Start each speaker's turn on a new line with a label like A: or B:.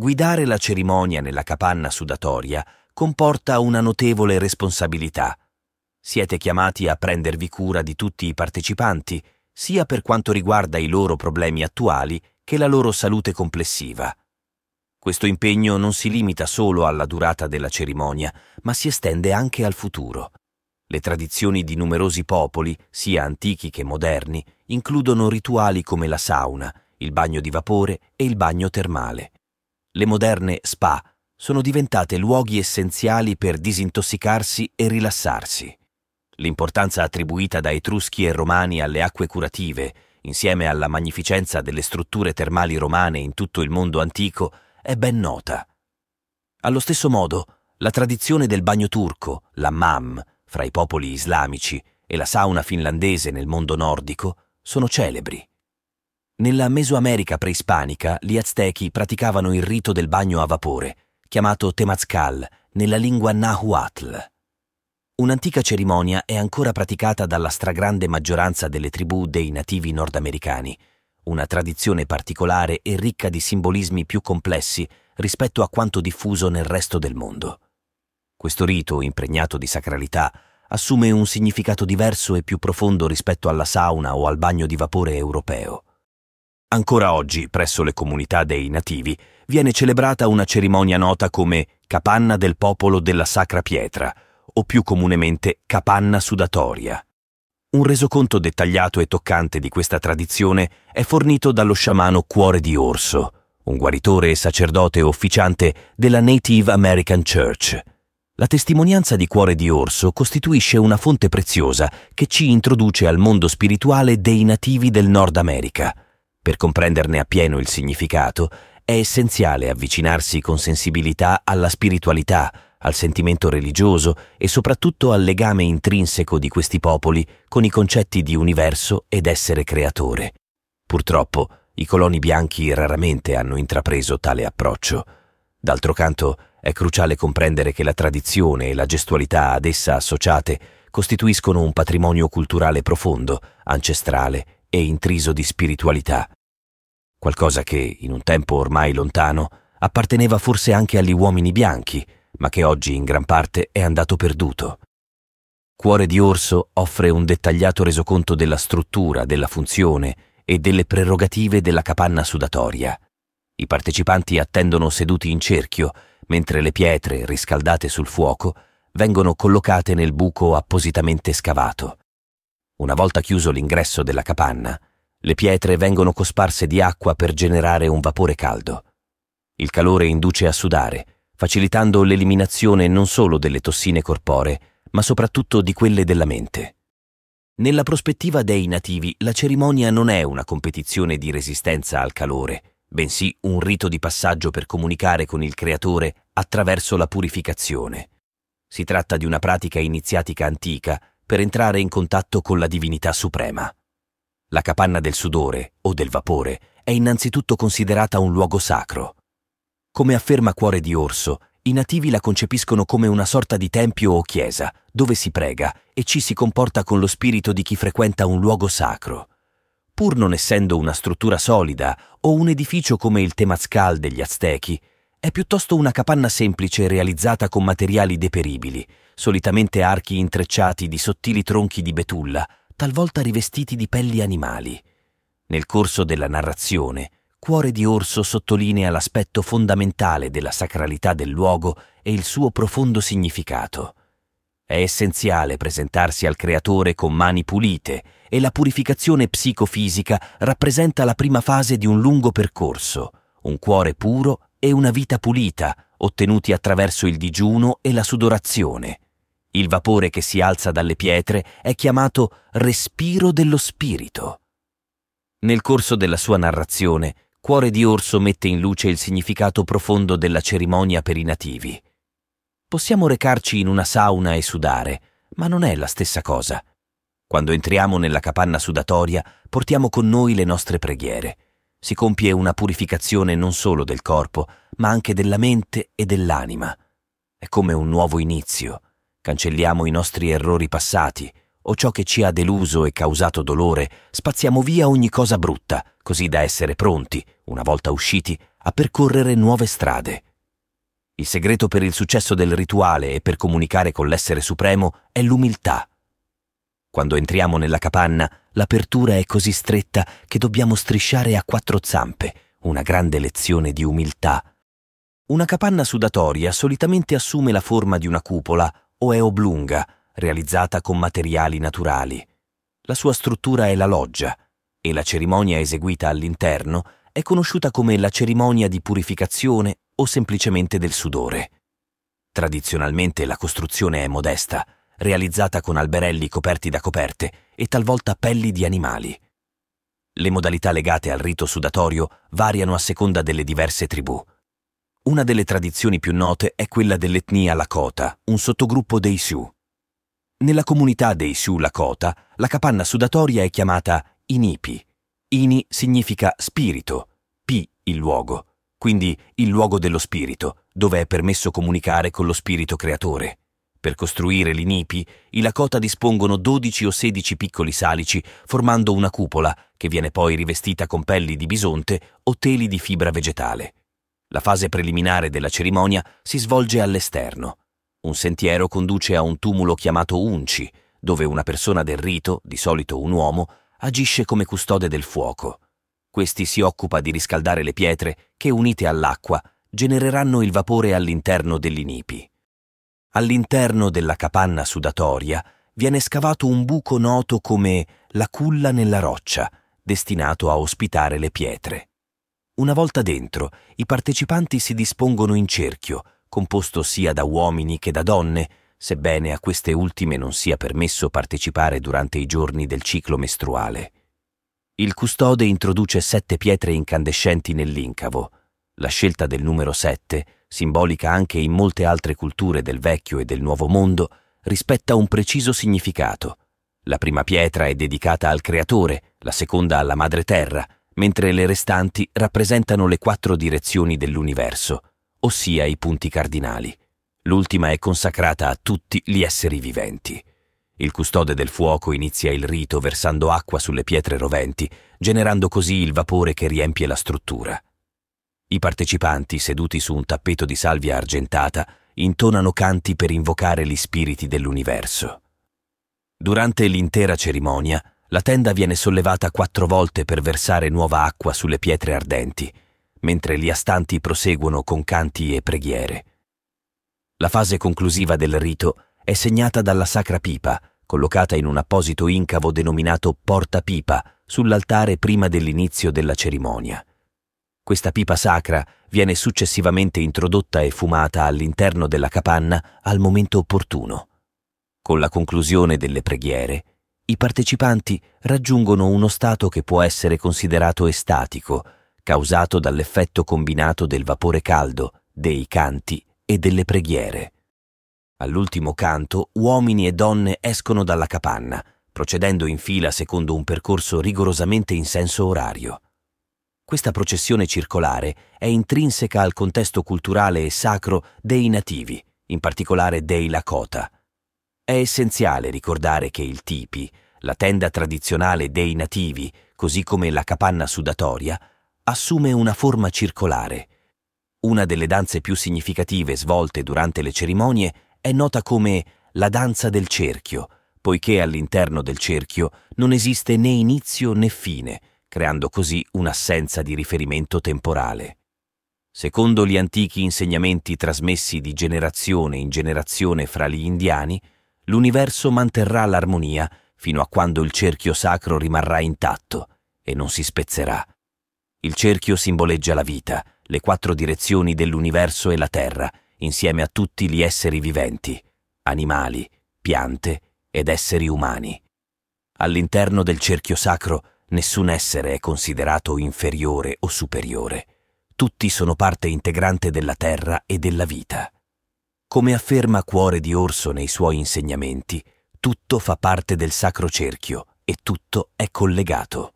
A: Guidare la cerimonia nella capanna sudatoria comporta una notevole responsabilità. Siete chiamati a prendervi cura di tutti i partecipanti, sia per quanto riguarda i loro problemi attuali che la loro salute complessiva. Questo impegno non si limita solo alla durata della cerimonia, ma si estende anche al futuro. Le tradizioni di numerosi popoli, sia antichi che moderni, includono rituali come la sauna, il bagno di vapore e il bagno termale. Le moderne spa sono diventate luoghi essenziali per disintossicarsi e rilassarsi. L'importanza attribuita da Etruschi e Romani alle acque curative, insieme alla magnificenza delle strutture termali romane in tutto il mondo antico, è ben nota. Allo stesso modo, la tradizione del bagno turco, l'hammam, fra i popoli islamici, e la sauna finlandese nel mondo nordico sono celebri. Nella Mesoamerica preispanica gli aztechi praticavano il rito del bagno a vapore, chiamato temazcal nella lingua nahuatl. Un'antica cerimonia è ancora praticata dalla stragrande maggioranza delle tribù dei nativi nordamericani, una tradizione particolare e ricca di simbolismi più complessi rispetto a quanto diffuso nel resto del mondo. Questo rito, impregnato di sacralità, assume un significato diverso e più profondo rispetto alla sauna o al bagno di vapore europeo. Ancora oggi, presso le comunità dei nativi, viene celebrata una cerimonia nota come Capanna del popolo della Sacra Pietra, o più comunemente Capanna sudatoria. Un resoconto dettagliato e toccante di questa tradizione è fornito dallo sciamano Cuore di Orso, un guaritore e sacerdote officiante della Native American Church. La testimonianza di Cuore di Orso costituisce una fonte preziosa che ci introduce al mondo spirituale dei nativi del Nord America per comprenderne appieno il significato, è essenziale avvicinarsi con sensibilità alla spiritualità, al sentimento religioso e soprattutto al legame intrinseco di questi popoli con i concetti di universo ed essere creatore. Purtroppo, i coloni bianchi raramente hanno intrapreso tale approccio. D'altro canto, è cruciale comprendere che la tradizione e la gestualità ad essa associate costituiscono un patrimonio culturale profondo, ancestrale e intriso di spiritualità. Qualcosa che, in un tempo ormai lontano, apparteneva forse anche agli uomini bianchi, ma che oggi in gran parte è andato perduto. Cuore di Orso offre un dettagliato resoconto della struttura, della funzione e delle prerogative della capanna sudatoria. I partecipanti attendono seduti in cerchio, mentre le pietre, riscaldate sul fuoco, vengono collocate nel buco appositamente scavato. Una volta chiuso l'ingresso della capanna, le pietre vengono cosparse di acqua per generare un vapore caldo. Il calore induce a sudare, facilitando l'eliminazione non solo delle tossine corporee, ma soprattutto di quelle della mente. Nella prospettiva dei nativi, la cerimonia non è una competizione di resistenza al calore, bensì un rito di passaggio per comunicare con il Creatore attraverso la purificazione. Si tratta di una pratica iniziatica antica per entrare in contatto con la divinità suprema. La capanna del sudore o del vapore è innanzitutto considerata un luogo sacro. Come afferma Cuore di Orso, i nativi la concepiscono come una sorta di tempio o chiesa, dove si prega e ci si comporta con lo spirito di chi frequenta un luogo sacro. Pur non essendo una struttura solida o un edificio come il Temazcal degli Aztechi, è piuttosto una capanna semplice realizzata con materiali deperibili, solitamente archi intrecciati di sottili tronchi di betulla, talvolta rivestiti di pelli animali. Nel corso della narrazione, Cuore di Orso sottolinea l'aspetto fondamentale della sacralità del luogo e il suo profondo significato. È essenziale presentarsi al Creatore con mani pulite e la purificazione psicofisica rappresenta la prima fase di un lungo percorso, un cuore puro e una vita pulita, ottenuti attraverso il digiuno e la sudorazione. Il vapore che si alza dalle pietre è chiamato respiro dello spirito. Nel corso della sua narrazione, Cuore di Orso mette in luce il significato profondo della cerimonia per i nativi. Possiamo recarci in una sauna e sudare, ma non è la stessa cosa. Quando entriamo nella capanna sudatoria, portiamo con noi le nostre preghiere. Si compie una purificazione non solo del corpo, ma anche della mente e dell'anima. È come un nuovo inizio cancelliamo i nostri errori passati o ciò che ci ha deluso e causato dolore, spaziamo via ogni cosa brutta, così da essere pronti, una volta usciti, a percorrere nuove strade. Il segreto per il successo del rituale e per comunicare con l'essere supremo è l'umiltà. Quando entriamo nella capanna, l'apertura è così stretta che dobbiamo strisciare a quattro zampe, una grande lezione di umiltà. Una capanna sudatoria solitamente assume la forma di una cupola o è oblunga, realizzata con materiali naturali. La sua struttura è la loggia e la cerimonia eseguita all'interno è conosciuta come la cerimonia di purificazione o semplicemente del sudore. Tradizionalmente la costruzione è modesta, realizzata con alberelli coperti da coperte e talvolta pelli di animali. Le modalità legate al rito sudatorio variano a seconda delle diverse tribù. Una delle tradizioni più note è quella dell'etnia Lakota, un sottogruppo dei Sioux. Nella comunità dei Sioux Lakota, la capanna sudatoria è chiamata Inipi. Ini significa spirito, Pi il luogo, quindi il luogo dello spirito, dove è permesso comunicare con lo spirito creatore. Per costruire l'Inipi, i Lakota dispongono 12 o 16 piccoli salici formando una cupola che viene poi rivestita con pelli di bisonte o teli di fibra vegetale. La fase preliminare della cerimonia si svolge all'esterno. Un sentiero conduce a un tumulo chiamato unci, dove una persona del rito, di solito un uomo, agisce come custode del fuoco. Questi si occupa di riscaldare le pietre che, unite all'acqua, genereranno il vapore all'interno dell'inipi. All'interno della capanna sudatoria viene scavato un buco noto come la culla nella roccia, destinato a ospitare le pietre. Una volta dentro, i partecipanti si dispongono in cerchio, composto sia da uomini che da donne, sebbene a queste ultime non sia permesso partecipare durante i giorni del ciclo mestruale. Il custode introduce sette pietre incandescenti nell'incavo. La scelta del numero sette, simbolica anche in molte altre culture del vecchio e del nuovo mondo, rispetta un preciso significato. La prima pietra è dedicata al creatore, la seconda alla madre terra, mentre le restanti rappresentano le quattro direzioni dell'universo, ossia i punti cardinali. L'ultima è consacrata a tutti gli esseri viventi. Il custode del fuoco inizia il rito versando acqua sulle pietre roventi, generando così il vapore che riempie la struttura. I partecipanti, seduti su un tappeto di salvia argentata, intonano canti per invocare gli spiriti dell'universo. Durante l'intera cerimonia, la tenda viene sollevata quattro volte per versare nuova acqua sulle pietre ardenti, mentre gli astanti proseguono con canti e preghiere. La fase conclusiva del rito è segnata dalla sacra pipa, collocata in un apposito incavo denominato porta pipa sull'altare prima dell'inizio della cerimonia. Questa pipa sacra viene successivamente introdotta e fumata all'interno della capanna al momento opportuno. Con la conclusione delle preghiere, i partecipanti raggiungono uno stato che può essere considerato estatico, causato dall'effetto combinato del vapore caldo, dei canti e delle preghiere. All'ultimo canto, uomini e donne escono dalla capanna, procedendo in fila secondo un percorso rigorosamente in senso orario. Questa processione circolare è intrinseca al contesto culturale e sacro dei nativi, in particolare dei Lakota. È essenziale ricordare che il tipi, la tenda tradizionale dei nativi, così come la capanna sudatoria, assume una forma circolare. Una delle danze più significative svolte durante le cerimonie è nota come la danza del cerchio, poiché all'interno del cerchio non esiste né inizio né fine, creando così un'assenza di riferimento temporale. Secondo gli antichi insegnamenti trasmessi di generazione in generazione fra gli indiani, l'universo manterrà l'armonia fino a quando il cerchio sacro rimarrà intatto e non si spezzerà. Il cerchio simboleggia la vita, le quattro direzioni dell'universo e la terra, insieme a tutti gli esseri viventi, animali, piante ed esseri umani. All'interno del cerchio sacro nessun essere è considerato inferiore o superiore. Tutti sono parte integrante della terra e della vita. Come afferma Cuore di Orso nei suoi insegnamenti, tutto fa parte del sacro cerchio e tutto è collegato.